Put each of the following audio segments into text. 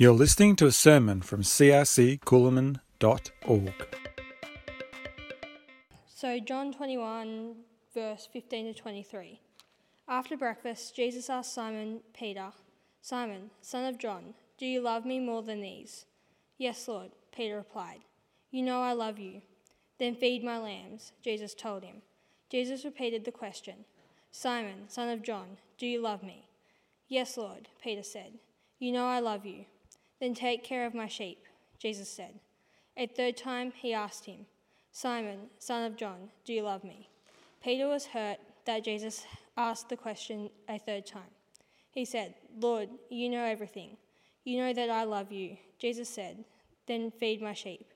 You're listening to a sermon from crccoolamon.org. So, John 21, verse 15 to 23. After breakfast, Jesus asked Simon Peter, Simon, son of John, do you love me more than these? Yes, Lord, Peter replied. You know I love you. Then feed my lambs, Jesus told him. Jesus repeated the question Simon, son of John, do you love me? Yes, Lord, Peter said. You know I love you. Then take care of my sheep, Jesus said. A third time he asked him, Simon, son of John, do you love me? Peter was hurt that Jesus asked the question a third time. He said, Lord, you know everything. You know that I love you. Jesus said, Then feed my sheep.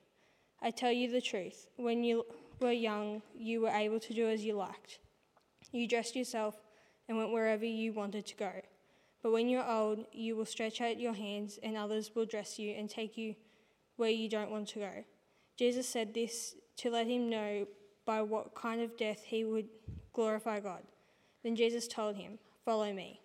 I tell you the truth. When you were young, you were able to do as you liked. You dressed yourself and went wherever you wanted to go. But when you're old, you will stretch out your hands, and others will dress you and take you where you don't want to go. Jesus said this to let him know by what kind of death he would glorify God. Then Jesus told him, Follow me.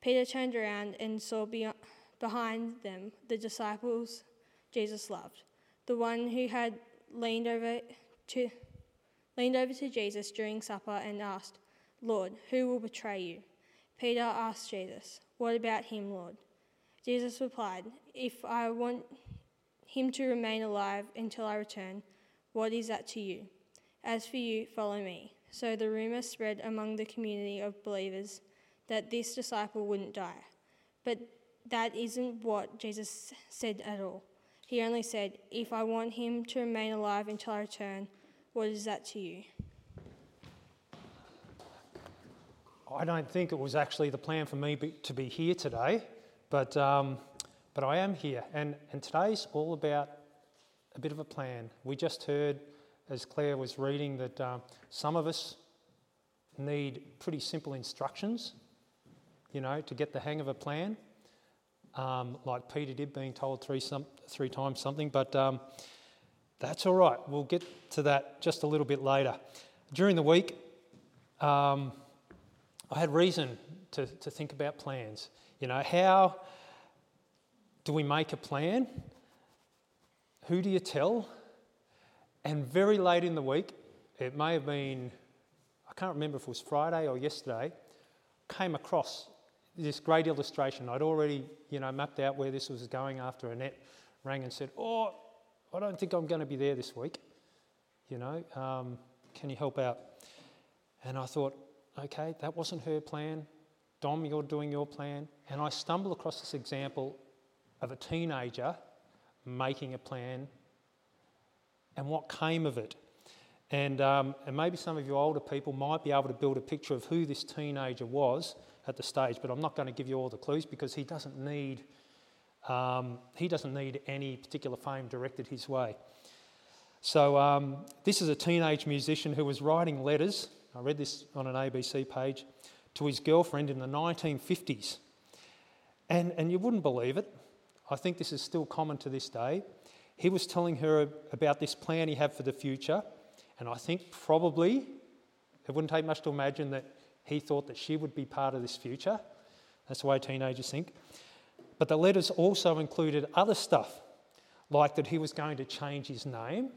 Peter turned around and saw behind them the disciples Jesus loved, the one who had leaned over to leaned over to Jesus during supper and asked, Lord, who will betray you? Peter asked Jesus, What about him, Lord? Jesus replied, If I want him to remain alive until I return, what is that to you? As for you, follow me. So the rumor spread among the community of believers that this disciple wouldn't die. But that isn't what Jesus said at all. He only said, If I want him to remain alive until I return, what is that to you? I don't think it was actually the plan for me be, to be here today, but, um, but I am here. And, and today's all about a bit of a plan. We just heard, as Claire was reading, that um, some of us need pretty simple instructions, you know, to get the hang of a plan, um, like Peter did, being told three, some, three times something. But um, that's all right. We'll get to that just a little bit later. During the week, um, I had reason to, to think about plans. You know, how do we make a plan? Who do you tell? And very late in the week, it may have been, I can't remember if it was Friday or yesterday, came across this great illustration. I'd already, you know, mapped out where this was going after Annette rang and said, Oh, I don't think I'm going to be there this week. You know, um, can you help out? And I thought, okay, that wasn't her plan. Dom, you're doing your plan. And I stumble across this example of a teenager making a plan and what came of it. And, um, and maybe some of you older people might be able to build a picture of who this teenager was at the stage, but I'm not going to give you all the clues because he doesn't need, um, he doesn't need any particular fame directed his way. So, um, this is a teenage musician who was writing letters I read this on an ABC page, to his girlfriend in the 1950s. And, and you wouldn't believe it. I think this is still common to this day. He was telling her about this plan he had for the future, and I think probably it wouldn't take much to imagine that he thought that she would be part of this future. That's the way teenagers think. But the letters also included other stuff, like that he was going to change his name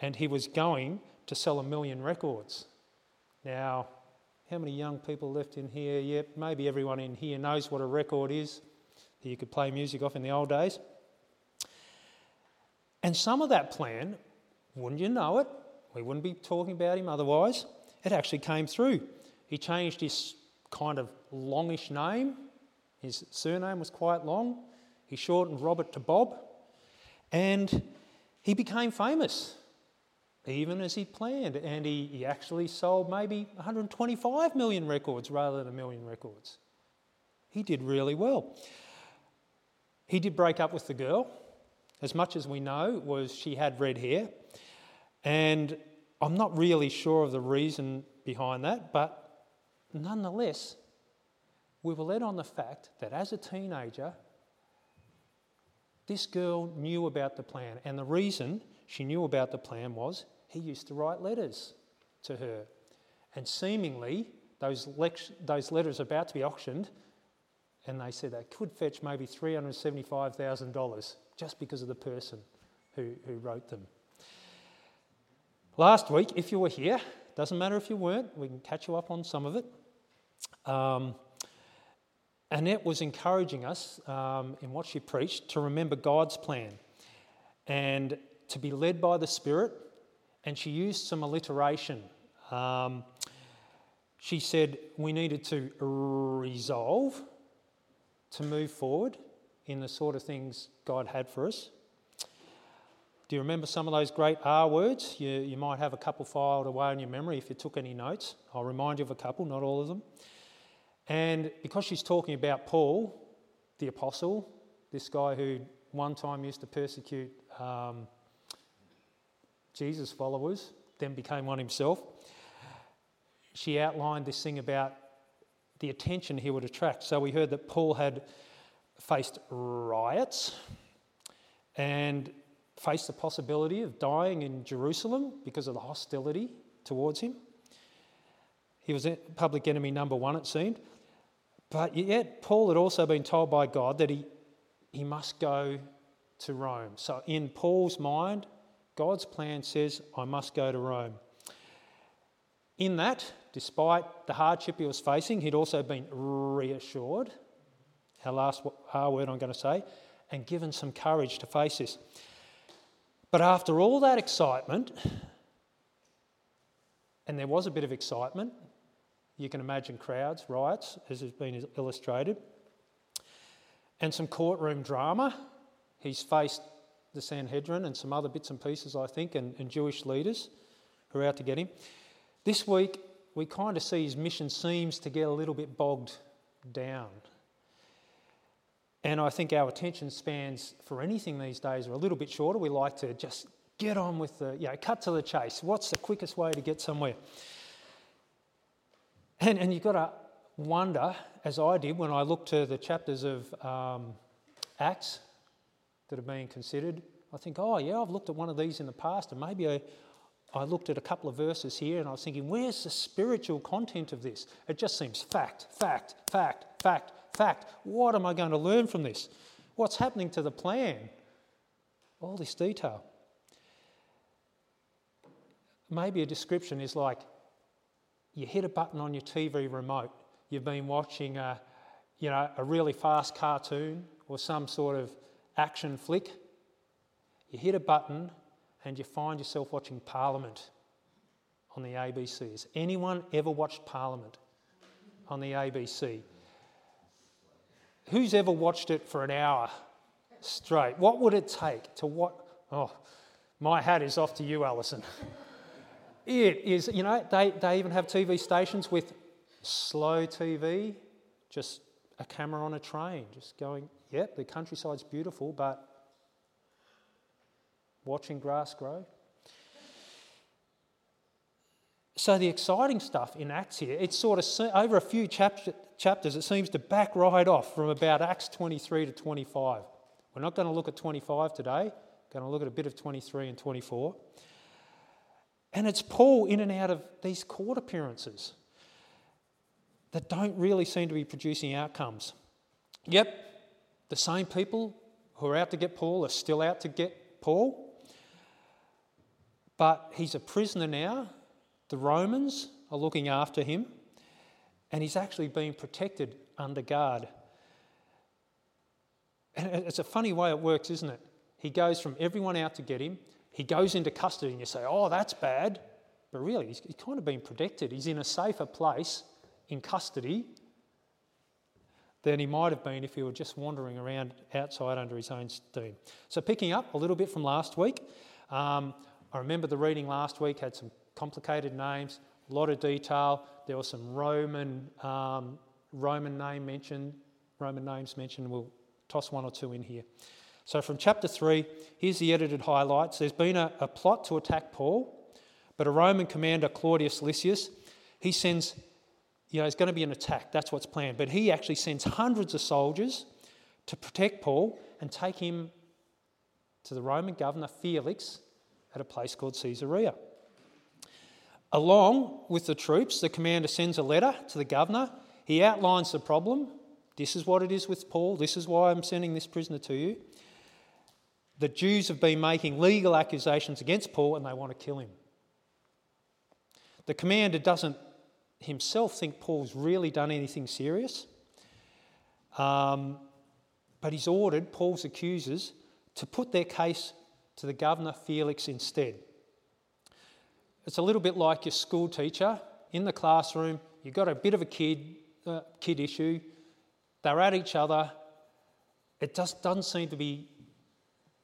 and he was going to sell a million records. Now, how many young people left in here? Yep, maybe everyone in here knows what a record is that you could play music off in the old days. And some of that plan, wouldn't you know it? We wouldn't be talking about him otherwise. It actually came through. He changed his kind of longish name. His surname was quite long. He shortened Robert to Bob. And he became famous even as he planned. And he, he actually sold maybe 125 million records rather than a million records. He did really well. He did break up with the girl. As much as we know, was she had red hair. And I'm not really sure of the reason behind that, but nonetheless, we were led on the fact that as a teenager, this girl knew about the plan. And the reason she knew about the plan was he used to write letters to her. And seemingly, those, those letters are about to be auctioned, and they said they could fetch maybe $375,000 just because of the person who, who wrote them. Last week, if you were here, doesn't matter if you weren't, we can catch you up on some of it. Um, Annette was encouraging us um, in what she preached to remember God's plan and to be led by the Spirit, and she used some alliteration. Um, she said we needed to resolve to move forward in the sort of things God had for us. Do you remember some of those great R words? You, you might have a couple filed away in your memory if you took any notes. I'll remind you of a couple, not all of them. And because she's talking about Paul, the apostle, this guy who one time used to persecute um, Jesus' followers, then became one himself, she outlined this thing about the attention he would attract. So we heard that Paul had faced riots and faced the possibility of dying in Jerusalem because of the hostility towards him. He was public enemy number one, it seemed. But yet, Paul had also been told by God that he, he must go to Rome. So, in Paul's mind, God's plan says, I must go to Rome. In that, despite the hardship he was facing, he'd also been reassured, our last R word I'm going to say, and given some courage to face this. But after all that excitement, and there was a bit of excitement, you can imagine crowds, riots, as has been illustrated, and some courtroom drama. He's faced the Sanhedrin and some other bits and pieces, I think, and, and Jewish leaders who are out to get him. This week, we kind of see his mission seems to get a little bit bogged down. And I think our attention spans for anything these days are a little bit shorter. We like to just get on with the, you know, cut to the chase. What's the quickest way to get somewhere? And, and you've got to wonder, as I did when I looked to the chapters of um, Acts that are being considered, I think, oh, yeah, I've looked at one of these in the past, and maybe I, I looked at a couple of verses here and I was thinking, where's the spiritual content of this? It just seems fact, fact, fact, fact, fact. What am I going to learn from this? What's happening to the plan? All this detail. Maybe a description is like you hit a button on your TV remote. You've been watching a, you know, a really fast cartoon or some sort of action flick. You hit a button and you find yourself watching Parliament on the ABC. Has anyone ever watched Parliament on the ABC? Who's ever watched it for an hour straight? What would it take to what? Oh, my hat is off to you, Alison. It is, you know, they, they even have TV stations with slow TV, just a camera on a train, just going, yep, the countryside's beautiful, but watching grass grow. So the exciting stuff in Acts here, it's sort of over a few chapter, chapters, it seems to back right off from about Acts 23 to 25. We're not going to look at 25 today, we're going to look at a bit of 23 and 24. And it's Paul in and out of these court appearances that don't really seem to be producing outcomes. Yep, the same people who are out to get Paul are still out to get Paul. But he's a prisoner now. The Romans are looking after him, and he's actually being protected under guard. And it's a funny way it works, isn't it? He goes from everyone out to get him he goes into custody and you say, oh, that's bad. But really, he's, he's kind of been protected. He's in a safer place in custody than he might have been if he were just wandering around outside under his own steam. So, picking up a little bit from last week, um, I remember the reading last week had some complicated names, a lot of detail. There was some Roman um, Roman name mentioned, Roman names mentioned. We'll toss one or two in here. So, from chapter 3, here's the edited highlights. There's been a, a plot to attack Paul, but a Roman commander, Claudius Lysias, he sends, you know, there's going to be an attack. That's what's planned. But he actually sends hundreds of soldiers to protect Paul and take him to the Roman governor, Felix, at a place called Caesarea. Along with the troops, the commander sends a letter to the governor. He outlines the problem This is what it is with Paul. This is why I'm sending this prisoner to you. The Jews have been making legal accusations against Paul and they want to kill him. The commander doesn't himself think Paul's really done anything serious, um, but he's ordered Paul's accusers to put their case to the governor Felix instead. It's a little bit like your school teacher in the classroom. You've got a bit of a kid, uh, kid issue. They're at each other. It just doesn't seem to be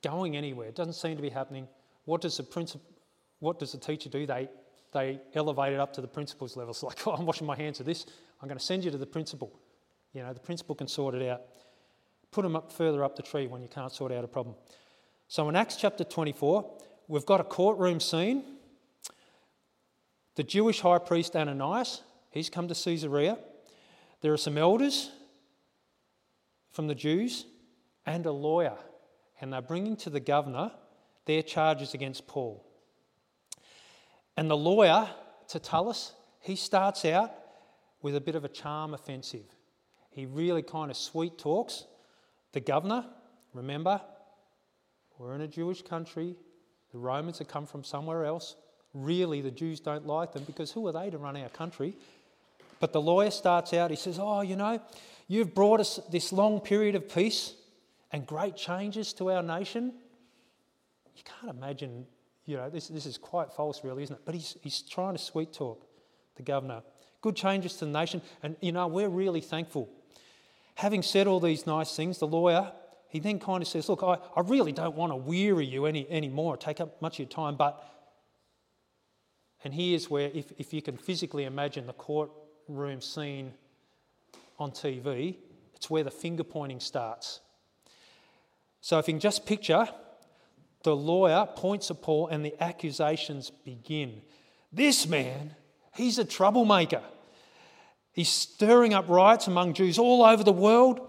going anywhere. It doesn't seem to be happening. What does the principal, what does the teacher do? They they elevate it up to the principal's level. It's like, oh, I'm washing my hands of this. I'm going to send you to the principal. You know, the principal can sort it out. Put them up further up the tree when you can't sort out a problem. So in Acts chapter 24, we've got a courtroom scene. The Jewish high priest Ananias, he's come to Caesarea. There are some elders from the Jews and a lawyer, and they're bringing to the governor their charges against Paul. And the lawyer, Tertullus, he starts out with a bit of a charm offensive. He really kind of sweet talks the governor. Remember, we're in a Jewish country. The Romans have come from somewhere else. Really, the Jews don't like them because who are they to run our country? But the lawyer starts out, he says, Oh, you know, you've brought us this long period of peace and great changes to our nation. You can't imagine you know, this, this is quite false, really, isn't it? But he's, he's trying to sweet talk the governor. Good changes to the nation, and you know, we're really thankful. Having said all these nice things, the lawyer, he then kind of says, Look, I, I really don't want to weary you any anymore, take up much of your time, but. And here's where, if, if you can physically imagine the courtroom scene on TV, it's where the finger pointing starts. So if you can just picture the lawyer points at Paul and the accusations begin. This man, he's a troublemaker. He's stirring up riots among Jews all over the world.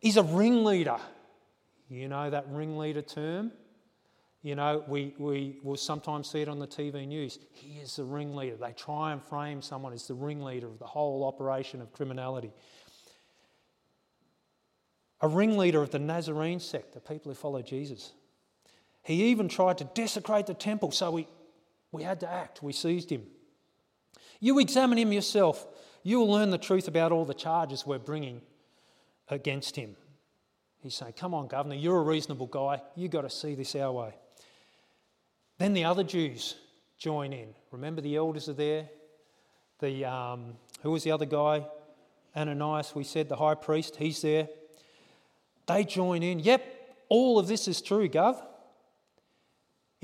He's a ringleader. You know that ringleader term? You know, we, we will sometimes see it on the TV news. He is the ringleader. They try and frame someone as the ringleader of the whole operation of criminality. A ringleader of the Nazarene sect, the people who follow Jesus. He even tried to desecrate the temple, so we, we had to act. We seized him. You examine him yourself. You will learn the truth about all the charges we're bringing against him. He's saying, Come on, Governor, you're a reasonable guy. You've got to see this our way. Then the other Jews join in. Remember, the elders are there. The, um, who was the other guy? Ananias, we said, the high priest, he's there. They join in. Yep, all of this is true, Gov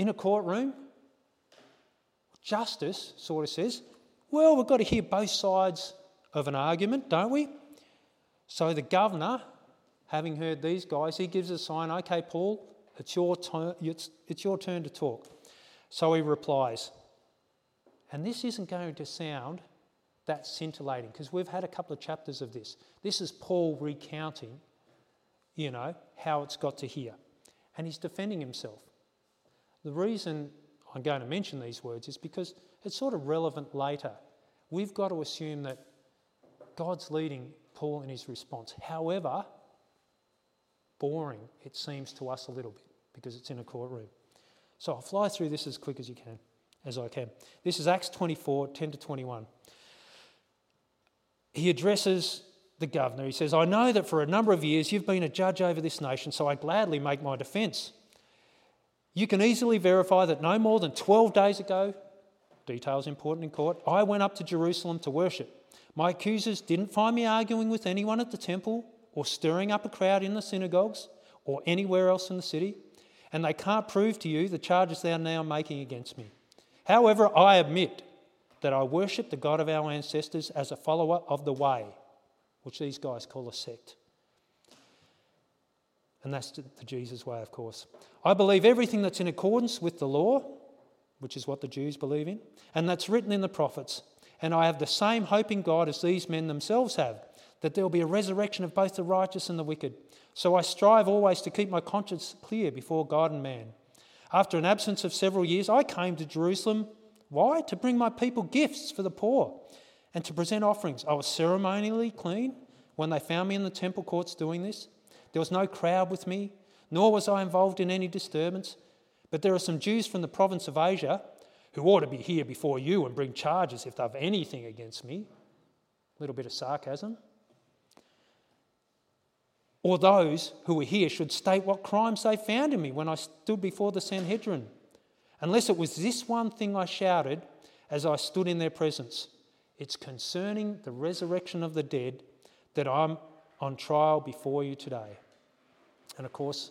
in a courtroom, justice sort of says, well, we've got to hear both sides of an argument, don't we? So the governor, having heard these guys, he gives a sign, okay, Paul, it's your, turn, it's, it's your turn to talk. So he replies, and this isn't going to sound that scintillating because we've had a couple of chapters of this. This is Paul recounting, you know, how it's got to here. And he's defending himself. The reason I'm going to mention these words is because it's sort of relevant later. We've got to assume that God's leading Paul in his response. However, boring it seems to us a little bit because it's in a courtroom. So I'll fly through this as quick as you can, as I can. This is Acts 24, 10 to 21. He addresses the governor. He says, I know that for a number of years you've been a judge over this nation, so I gladly make my defence. You can easily verify that no more than 12 days ago, details important in court, I went up to Jerusalem to worship. My accusers didn't find me arguing with anyone at the temple or stirring up a crowd in the synagogues or anywhere else in the city, and they can't prove to you the charges they are now making against me. However, I admit that I worship the God of our ancestors as a follower of the way, which these guys call a sect. And that's the Jesus way, of course. I believe everything that's in accordance with the law, which is what the Jews believe in, and that's written in the prophets. And I have the same hope in God as these men themselves have, that there will be a resurrection of both the righteous and the wicked. So I strive always to keep my conscience clear before God and man. After an absence of several years, I came to Jerusalem. Why? To bring my people gifts for the poor and to present offerings. I was ceremonially clean when they found me in the temple courts doing this. There was no crowd with me, nor was I involved in any disturbance. But there are some Jews from the province of Asia who ought to be here before you and bring charges if they've anything against me. A little bit of sarcasm. Or those who were here should state what crimes they found in me when I stood before the Sanhedrin. Unless it was this one thing I shouted as I stood in their presence it's concerning the resurrection of the dead that I'm on trial before you today. And of course,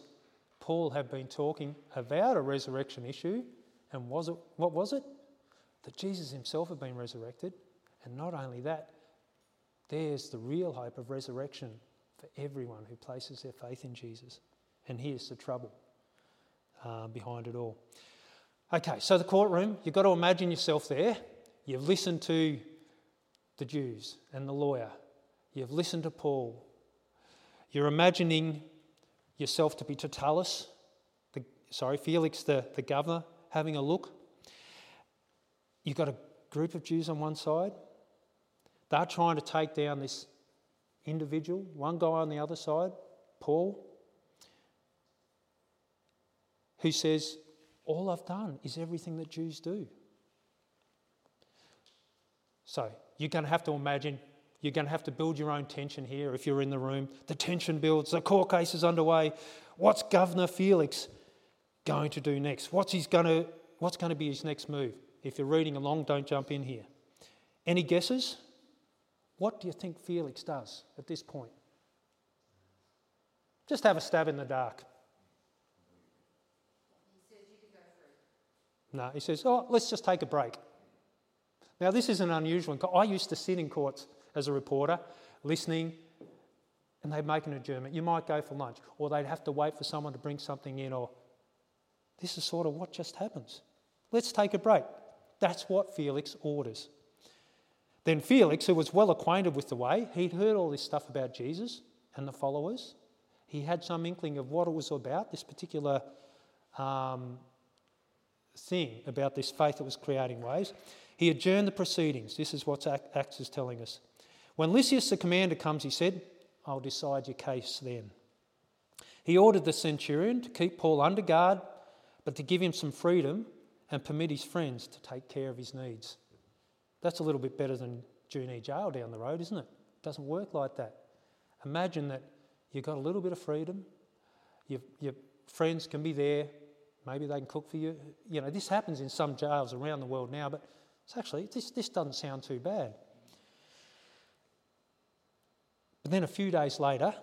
Paul had been talking about a resurrection issue, and was it what was it? That Jesus himself had been resurrected, and not only that, there's the real hope of resurrection for everyone who places their faith in Jesus. And here's the trouble uh, behind it all. Okay, so the courtroom, you've got to imagine yourself there. You've listened to the Jews and the lawyer. You've listened to Paul. You're imagining yourself to be Tertullus, the, sorry, Felix, the, the governor, having a look. You've got a group of Jews on one side. They're trying to take down this individual, one guy on the other side, Paul, who says, All I've done is everything that Jews do. So you're going to have to imagine, you're going to have to build your own tension here if you're in the room. The tension builds, the court case is underway. What's Governor Felix going to do next? What's, he's going to, what's going to be his next move? If you're reading along, don't jump in here. Any guesses? What do you think Felix does at this point? Just have a stab in the dark. No, he says, oh, let's just take a break. Now, this isn't unusual. I used to sit in courts as a reporter, listening, and they'd make an adjournment. You might go for lunch, or they'd have to wait for someone to bring something in, or this is sort of what just happens. Let's take a break. That's what Felix orders. Then Felix, who was well acquainted with the way, he'd heard all this stuff about Jesus and the followers. He had some inkling of what it was about, this particular um, thing about this faith that was creating waves. He adjourned the proceedings. This is what Acts is telling us. When Lysias the commander comes, he said, I'll decide your case then. He ordered the centurion to keep Paul under guard, but to give him some freedom and permit his friends to take care of his needs. That's a little bit better than Junee jail down the road, isn't it? It doesn't work like that. Imagine that you've got a little bit of freedom, your, your friends can be there, maybe they can cook for you. You know, this happens in some jails around the world now, but it's actually, this, this doesn't sound too bad. But then a few days later,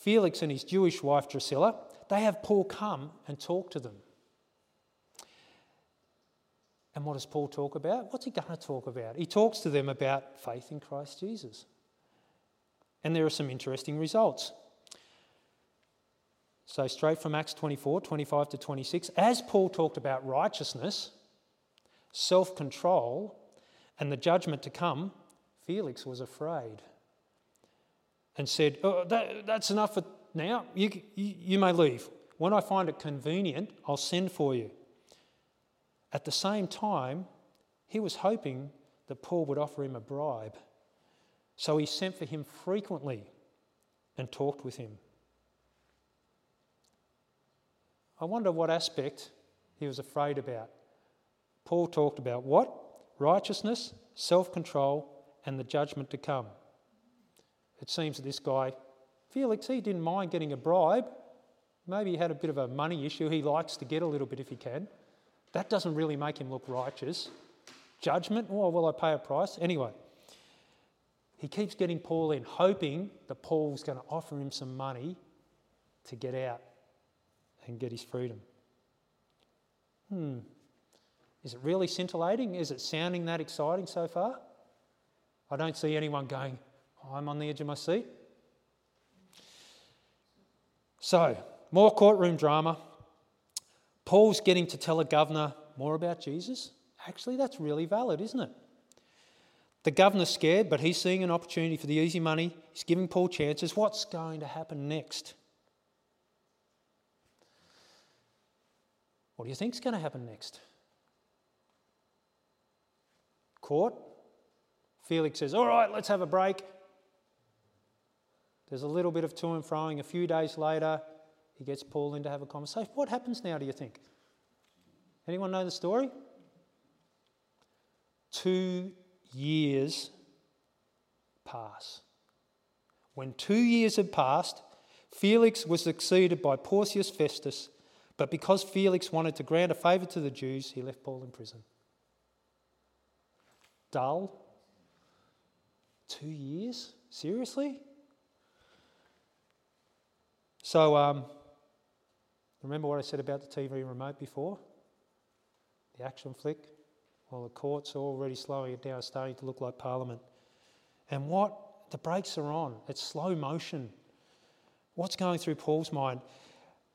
Felix and his Jewish wife Drusilla, they have Paul come and talk to them. And what does Paul talk about? What's he going to talk about? He talks to them about faith in Christ Jesus. And there are some interesting results. So, straight from Acts 24 25 to 26, as Paul talked about righteousness, self control, and the judgment to come, Felix was afraid and said, oh, that, That's enough for now. You, you, you may leave. When I find it convenient, I'll send for you. At the same time, he was hoping that Paul would offer him a bribe. So he sent for him frequently and talked with him. I wonder what aspect he was afraid about. Paul talked about what? Righteousness, self control, and the judgment to come. It seems that this guy, Felix, he didn't mind getting a bribe. Maybe he had a bit of a money issue. He likes to get a little bit if he can. That doesn't really make him look righteous. Judgment, oh, will I pay a price? Anyway, he keeps getting Paul in, hoping that Paul's going to offer him some money to get out and get his freedom. Hmm. Is it really scintillating? Is it sounding that exciting so far? I don't see anyone going, I'm on the edge of my seat. So, more courtroom drama. Paul's getting to tell a governor more about Jesus. Actually, that's really valid, isn't it? The governor's scared, but he's seeing an opportunity for the easy money. He's giving Paul chances. What's going to happen next? What do you think is going to happen next? Court. Felix says, All right, let's have a break. There's a little bit of to and froing. A few days later, he gets Paul in to have a conversation. What happens now, do you think? Anyone know the story? Two years pass. When two years had passed, Felix was succeeded by Porcius Festus, but because Felix wanted to grant a favour to the Jews, he left Paul in prison. Dull? Two years? Seriously? So, um, remember what I said about the TV remote before? The action flick? Well, the courts are already slowing it down, starting to look like Parliament. And what? The brakes are on. It's slow motion. What's going through Paul's mind?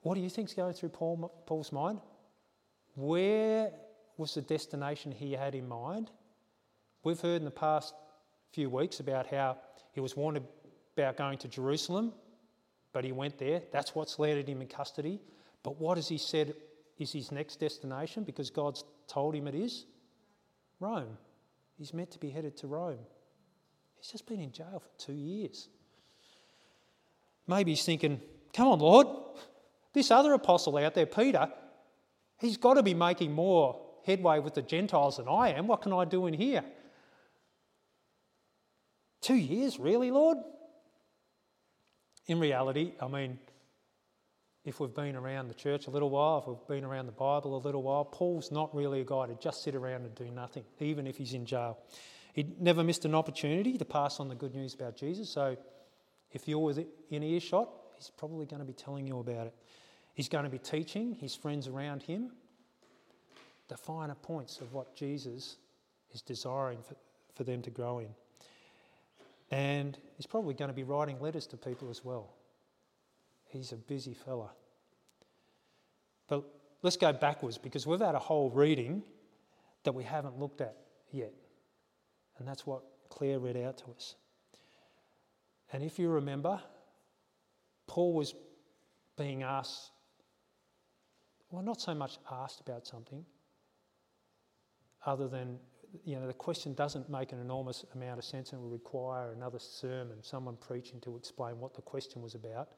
What do you think's going through Paul, Paul's mind? Where was the destination he had in mind? We've heard in the past few weeks about how he was warned about going to Jerusalem, but he went there. That's what's landed him in custody. But what has he said is his next destination? Because God's told him it is Rome. He's meant to be headed to Rome. He's just been in jail for two years. Maybe he's thinking, come on, Lord, this other apostle out there, Peter, he's got to be making more headway with the Gentiles than I am. What can I do in here? Two years, really, Lord? In reality, I mean, if we've been around the church a little while, if we've been around the Bible a little while, Paul's not really a guy to just sit around and do nothing, even if he's in jail. He never missed an opportunity to pass on the good news about Jesus. So if you're in earshot, he's probably going to be telling you about it. He's going to be teaching his friends around him the finer points of what Jesus is desiring for, for them to grow in. And he's probably going to be writing letters to people as well. He's a busy fella. But let's go backwards because we've had a whole reading that we haven't looked at yet. And that's what Claire read out to us. And if you remember, Paul was being asked, well, not so much asked about something, other than, you know, the question doesn't make an enormous amount of sense and will require another sermon, someone preaching to explain what the question was about.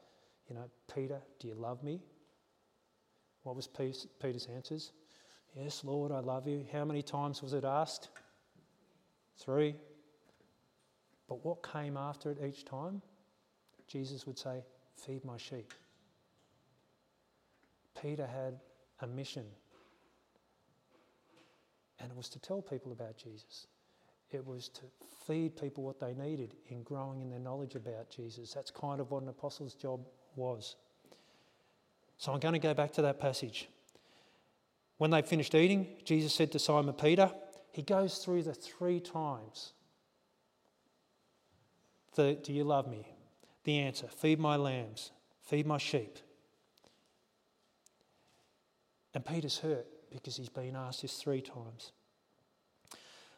You know, Peter, do you love me? What was Peter's answers? Yes, Lord, I love you. How many times was it asked? Three. But what came after it each time? Jesus would say, Feed my sheep. Peter had a mission, and it was to tell people about Jesus. It was to feed people what they needed in growing in their knowledge about Jesus. That's kind of what an apostle's job was. So I'm going to go back to that passage. When they finished eating, Jesus said to Simon Peter, he goes through the three times the, do you love me? The answer feed my lambs, feed my sheep. And Peter's hurt because he's been asked this three times.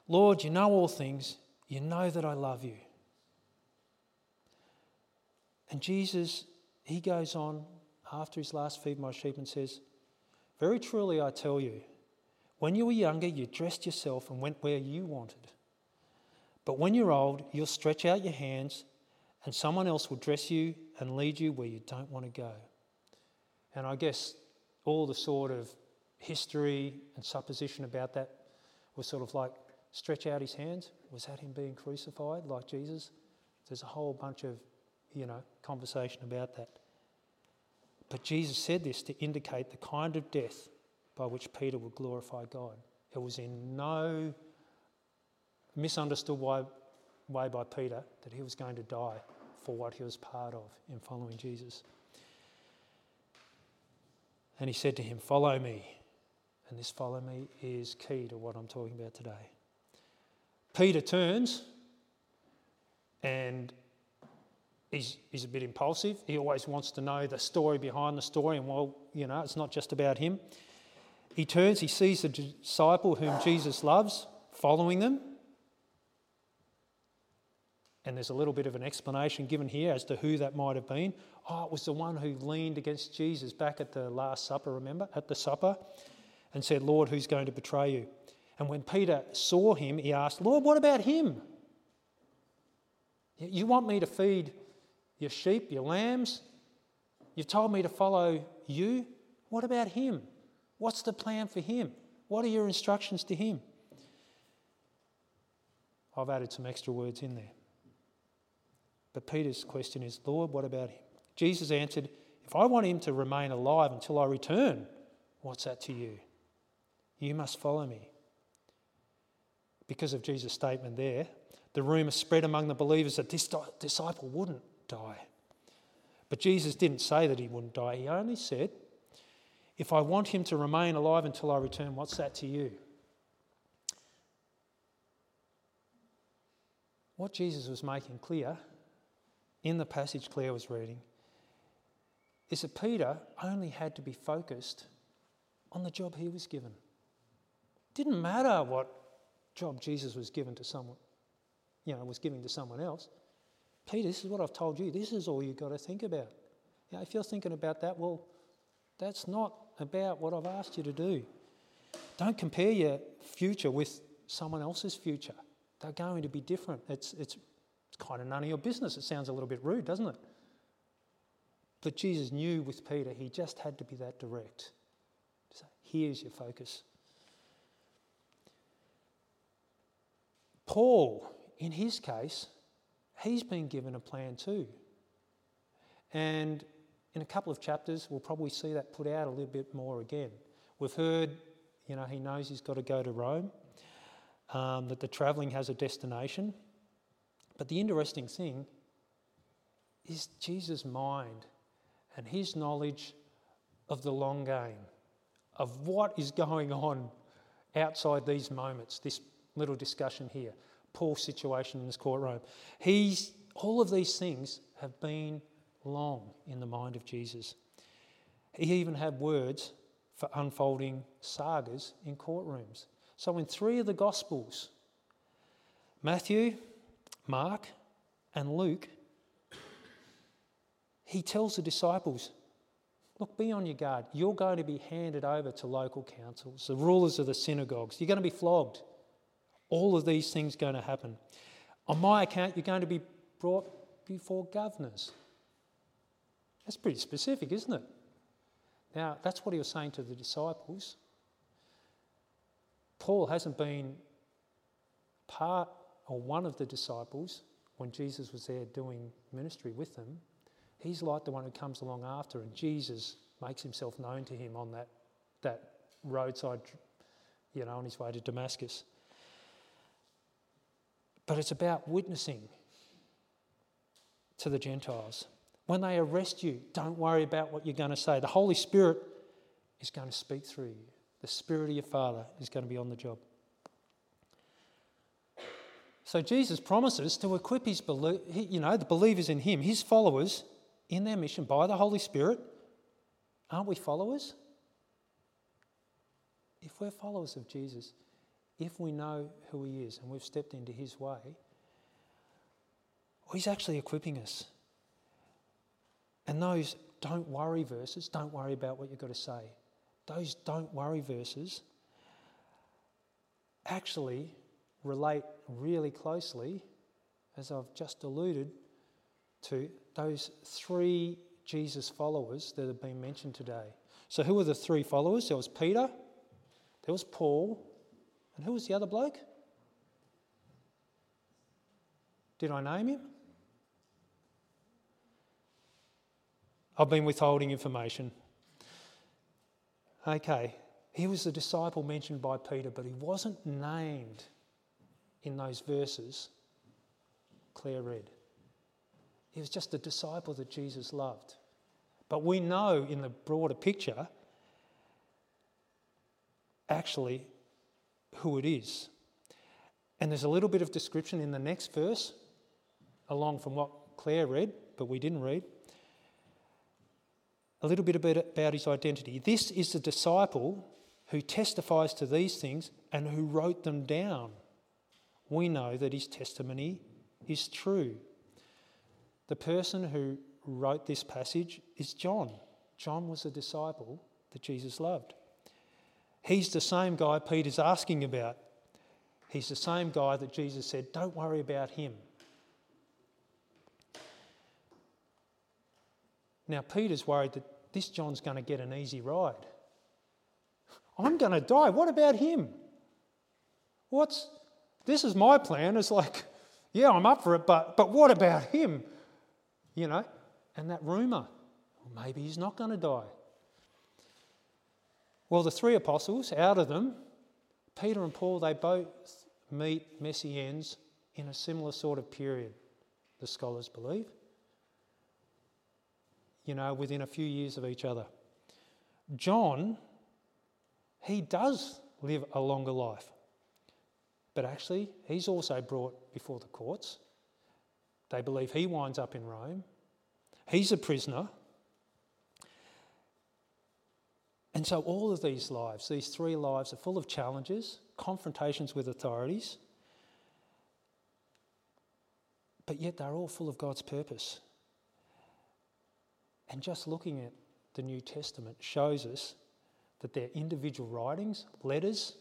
Lord, you know all things. You know that I love you. And Jesus, he goes on after his last feed my sheep and says, Very truly I tell you, when you were younger, you dressed yourself and went where you wanted. But when you're old, you'll stretch out your hands, and someone else will dress you and lead you where you don't want to go. And I guess all the sort of history and supposition about that was sort of like stretch out his hands. Was that him being crucified like Jesus? There's a whole bunch of, you know, conversation about that. But Jesus said this to indicate the kind of death by which Peter would glorify God. It was in no misunderstood way, way by Peter that he was going to die for what he was part of in following Jesus. And he said to him, Follow me. And this follow me is key to what I'm talking about today. Peter turns and he's, he's a bit impulsive. He always wants to know the story behind the story, and well, you know, it's not just about him. He turns, he sees the disciple whom Jesus loves following them, and there's a little bit of an explanation given here as to who that might have been. Oh, it was the one who leaned against Jesus back at the Last Supper, remember? At the supper, and said, Lord, who's going to betray you? And when Peter saw him, he asked, Lord, what about him? You want me to feed, your sheep, your lambs. You've told me to follow you. What about him? What's the plan for him? What are your instructions to him? I've added some extra words in there. But Peter's question is, Lord, what about him? Jesus answered, If I want him to remain alive until I return, what's that to you? You must follow me. Because of Jesus' statement there, the rumour spread among the believers that this disciple wouldn't die. But Jesus didn't say that he wouldn't die. He only said, If I want him to remain alive until I return, what's that to you? What Jesus was making clear in the passage Claire was reading is that Peter only had to be focused on the job he was given. Didn't matter what job Jesus was given to someone, you know, was giving to someone else. Peter, this is what I've told you. This is all you've got to think about. You know, if you're thinking about that, well, that's not about what I've asked you to do. Don't compare your future with someone else's future. They're going to be different. It's, it's, it's kind of none of your business. It sounds a little bit rude, doesn't it? But Jesus knew with Peter, he just had to be that direct. So here's your focus. Paul, in his case, he's been given a plan too. And in a couple of chapters, we'll probably see that put out a little bit more again. We've heard, you know, he knows he's got to go to Rome, um, that the travelling has a destination. But the interesting thing is Jesus' mind and his knowledge of the long game, of what is going on outside these moments, this little discussion here. Paul's situation in this courtroom. He's, all of these things have been long in the mind of Jesus. He even had words for unfolding sagas in courtrooms. So, in three of the Gospels, Matthew, Mark, and Luke, he tells the disciples, Look, be on your guard. You're going to be handed over to local councils, the rulers of the synagogues. You're going to be flogged. All of these things going to happen. On my account, you're going to be brought before governors. That's pretty specific, isn't it? Now, that's what he was saying to the disciples. Paul hasn't been part or one of the disciples when Jesus was there doing ministry with them. He's like the one who comes along after, and Jesus makes himself known to him on that, that roadside, you know, on his way to Damascus. But it's about witnessing to the Gentiles. When they arrest you, don't worry about what you're going to say. The Holy Spirit is going to speak through you. The Spirit of your Father is going to be on the job. So Jesus promises to equip his, you know, the believers in him, his followers, in their mission by the Holy Spirit. Aren't we followers? If we're followers of Jesus, if we know who He is and we've stepped into His way, He's actually equipping us. And those don't worry verses, don't worry about what you've got to say. Those don't worry verses actually relate really closely, as I've just alluded to, those three Jesus followers that have been mentioned today. So, who were the three followers? There was Peter, there was Paul, and who was the other bloke? Did I name him? I've been withholding information. Okay, he was the disciple mentioned by Peter, but he wasn't named in those verses Claire read. He was just a disciple that Jesus loved. But we know in the broader picture, actually, who it is. And there's a little bit of description in the next verse, along from what Claire read, but we didn't read. A little bit about his identity. This is the disciple who testifies to these things and who wrote them down. We know that his testimony is true. The person who wrote this passage is John. John was a disciple that Jesus loved. He's the same guy Peter's asking about. He's the same guy that Jesus said, Don't worry about him. Now, Peter's worried that this John's going to get an easy ride. I'm going to die. What about him? What's this is my plan. It's like, yeah, I'm up for it, but but what about him? You know, and that rumor, maybe he's not going to die. Well, the three apostles, out of them, Peter and Paul, they both meet messy ends in a similar sort of period, the scholars believe. You know, within a few years of each other. John, he does live a longer life. But actually, he's also brought before the courts. They believe he winds up in Rome. He's a prisoner. And so, all of these lives, these three lives, are full of challenges, confrontations with authorities, but yet they're all full of God's purpose. And just looking at the New Testament shows us that their individual writings, letters,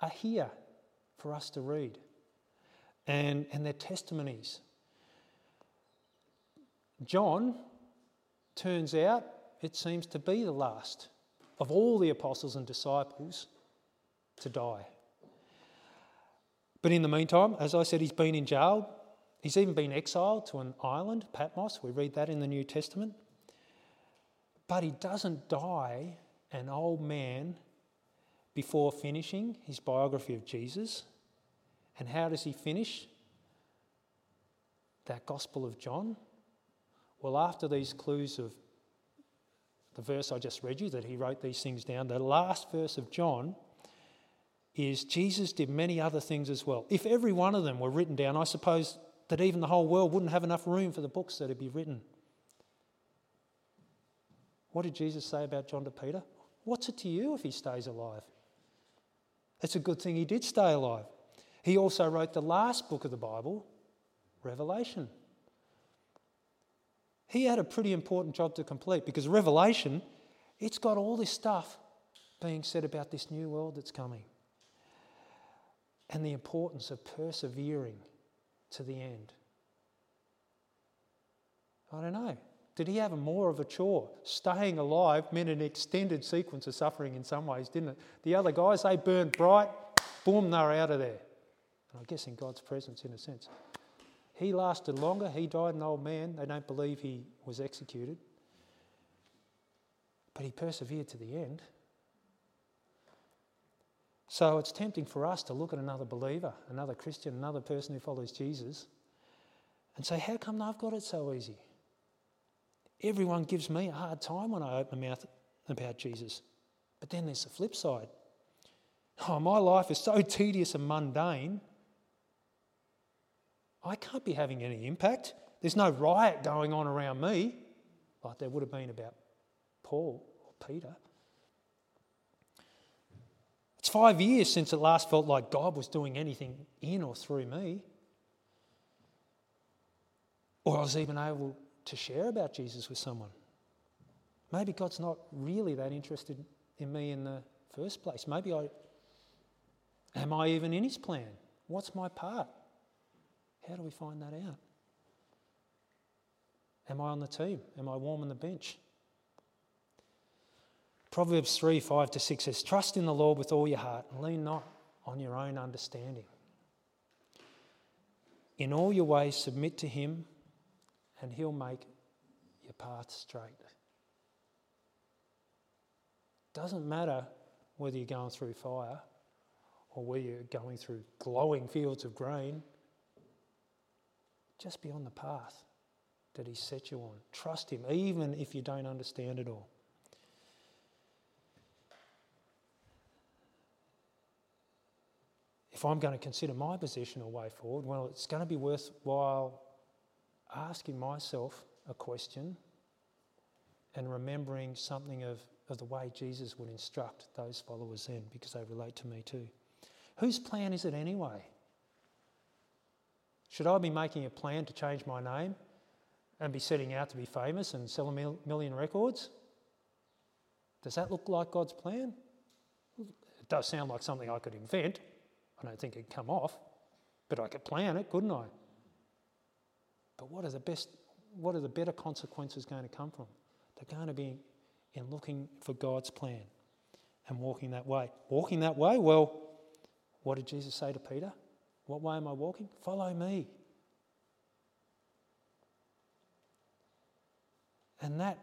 are here for us to read. And, and their testimonies. John turns out, it seems to be the last of all the apostles and disciples to die. But in the meantime, as I said, he's been in jail. He's even been exiled to an island, Patmos. We read that in the New Testament. But he doesn't die an old man before finishing his biography of Jesus. And how does he finish that Gospel of John? Well, after these clues of the verse I just read you, that he wrote these things down, the last verse of John is Jesus did many other things as well. If every one of them were written down, I suppose that even the whole world wouldn't have enough room for the books that would be written. What did Jesus say about John to Peter? What's it to you if he stays alive? It's a good thing he did stay alive. He also wrote the last book of the Bible, Revelation. He had a pretty important job to complete because Revelation, it's got all this stuff being said about this new world that's coming and the importance of persevering to the end. I don't know. Did he have more of a chore? Staying alive meant an extended sequence of suffering in some ways, didn't it? The other guys, they burned bright, boom, they're out of there. I guess in God's presence, in a sense. He lasted longer. He died an old man. They don't believe he was executed. But he persevered to the end. So it's tempting for us to look at another believer, another Christian, another person who follows Jesus, and say, How come they've got it so easy? Everyone gives me a hard time when I open my mouth about Jesus. But then there's the flip side. Oh, my life is so tedious and mundane. I can't be having any impact. There's no riot going on around me like there would have been about Paul or Peter. It's five years since it last felt like God was doing anything in or through me. Or I was even able to share about Jesus with someone. Maybe God's not really that interested in me in the first place. Maybe I. Am I even in His plan? What's my part? How do we find that out? Am I on the team? Am I warm on the bench? Proverbs 3 5 to 6 says, Trust in the Lord with all your heart and lean not on your own understanding. In all your ways, submit to Him, and He'll make your path straight. Doesn't matter whether you're going through fire or whether you're going through glowing fields of grain just be on the path that He set you on. Trust Him, even if you don't understand it all. If I'm going to consider my position or way forward, well, it's going to be worthwhile asking myself a question and remembering something of, of the way Jesus would instruct those followers then, because they relate to me too. Whose plan is it anyway? Should I be making a plan to change my name and be setting out to be famous and sell a mil- million records? Does that look like God's plan? It does sound like something I could invent. I don't think it'd come off, but I could plan it, couldn't I? But what are the best, what are the better consequences going to come from? They're going to be in looking for God's plan and walking that way. Walking that way, well, what did Jesus say to Peter? What way am I walking? Follow me. And that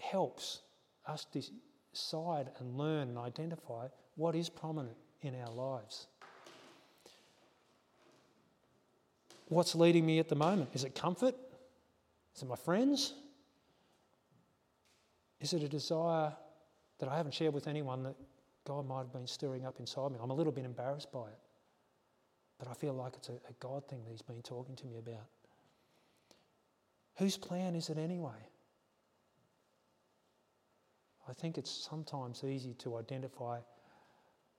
helps us decide and learn and identify what is prominent in our lives. What's leading me at the moment? Is it comfort? Is it my friends? Is it a desire that I haven't shared with anyone that God might have been stirring up inside me? I'm a little bit embarrassed by it, but I feel like it's a, a God thing that He's been talking to me about. Whose plan is it anyway? I think it's sometimes easy to identify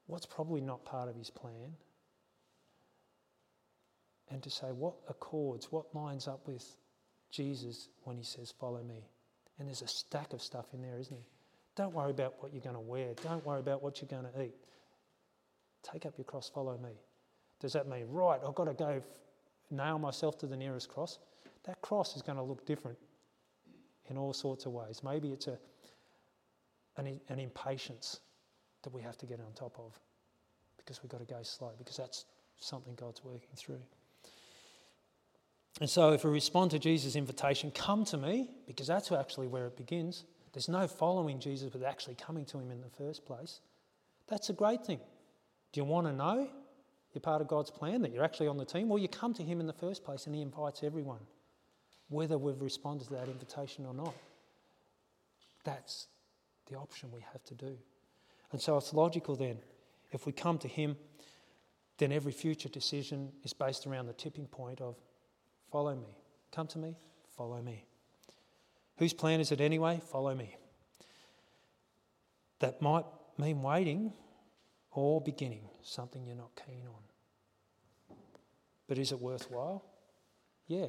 what's probably not part of his plan and to say what accords, what lines up with Jesus when he says, Follow me. And there's a stack of stuff in there, isn't there? Don't worry about what you're going to wear. Don't worry about what you're going to eat. Take up your cross, follow me. Does that mean, right, I've got to go f- nail myself to the nearest cross? That cross is going to look different in all sorts of ways. Maybe it's a, an, an impatience that we have to get on top of because we've got to go slow, because that's something God's working through. And so, if we respond to Jesus' invitation, come to me, because that's actually where it begins. There's no following Jesus but actually coming to him in the first place. That's a great thing. Do you want to know you're part of God's plan, that you're actually on the team? Well, you come to him in the first place and he invites everyone, whether we've responded to that invitation or not. That's the option we have to do. And so it's logical then, if we come to him, then every future decision is based around the tipping point of follow me. Come to me, follow me. Whose plan is it anyway? Follow me. That might mean waiting or beginning something you're not keen on. But is it worthwhile? Yeah.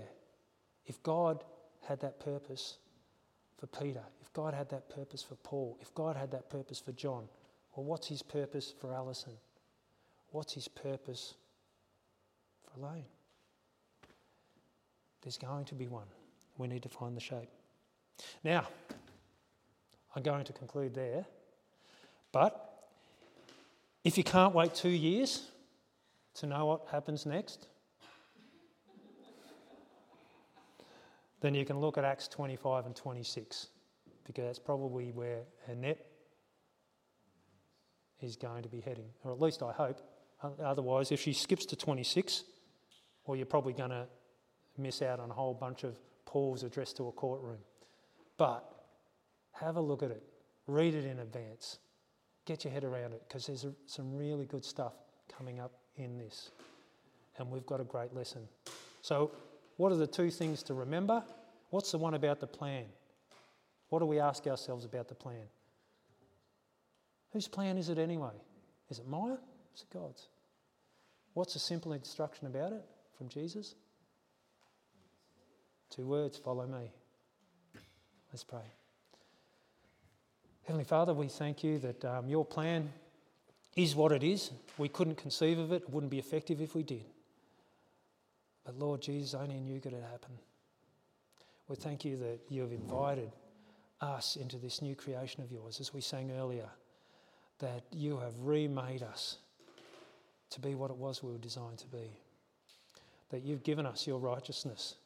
If God had that purpose for Peter, if God had that purpose for Paul, if God had that purpose for John, well, what's his purpose for Alison? What's his purpose for Elaine? There's going to be one. We need to find the shape. Now, I'm going to conclude there. But if you can't wait two years to know what happens next, then you can look at Acts 25 and 26 because that's probably where Annette is going to be heading, or at least I hope. Otherwise, if she skips to 26, well, you're probably going to miss out on a whole bunch of Paul's address to a courtroom. But have a look at it, read it in advance, get your head around it, because there's a, some really good stuff coming up in this. And we've got a great lesson. So, what are the two things to remember? What's the one about the plan? What do we ask ourselves about the plan? Whose plan is it anyway? Is it mine? Is it God's? What's a simple instruction about it from Jesus? Two words follow me. Let's pray. Heavenly Father, we thank you that um, your plan is what it is. We couldn't conceive of it, it wouldn't be effective if we did. But Lord Jesus, only in you could it happen. We thank you that you have invited us into this new creation of yours, as we sang earlier, that you have remade us to be what it was we were designed to be. That you've given us your righteousness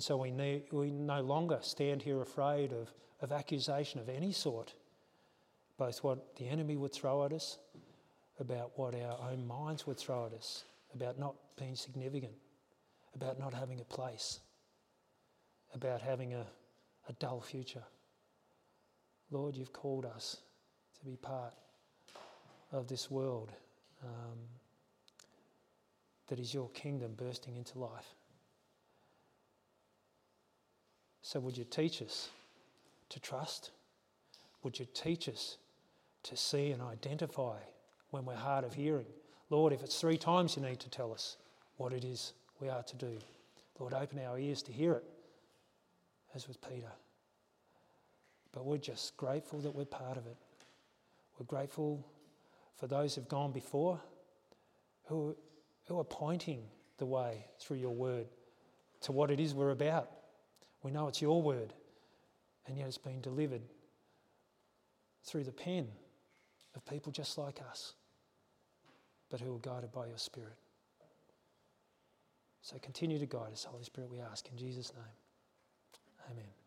and so we, need, we no longer stand here afraid of, of accusation of any sort, both what the enemy would throw at us, about what our own minds would throw at us, about not being significant, about not having a place, about having a, a dull future. Lord, you've called us to be part of this world um, that is your kingdom bursting into life. So, would you teach us to trust? Would you teach us to see and identify when we're hard of hearing? Lord, if it's three times you need to tell us what it is we are to do, Lord, open our ears to hear it, as with Peter. But we're just grateful that we're part of it. We're grateful for those who've gone before, who, who are pointing the way through your word to what it is we're about. We know it's your word. And yet it's been delivered through the pen of people just like us, but who are guided by your Spirit. So continue to guide us, Holy Spirit, we ask in Jesus' name. Amen.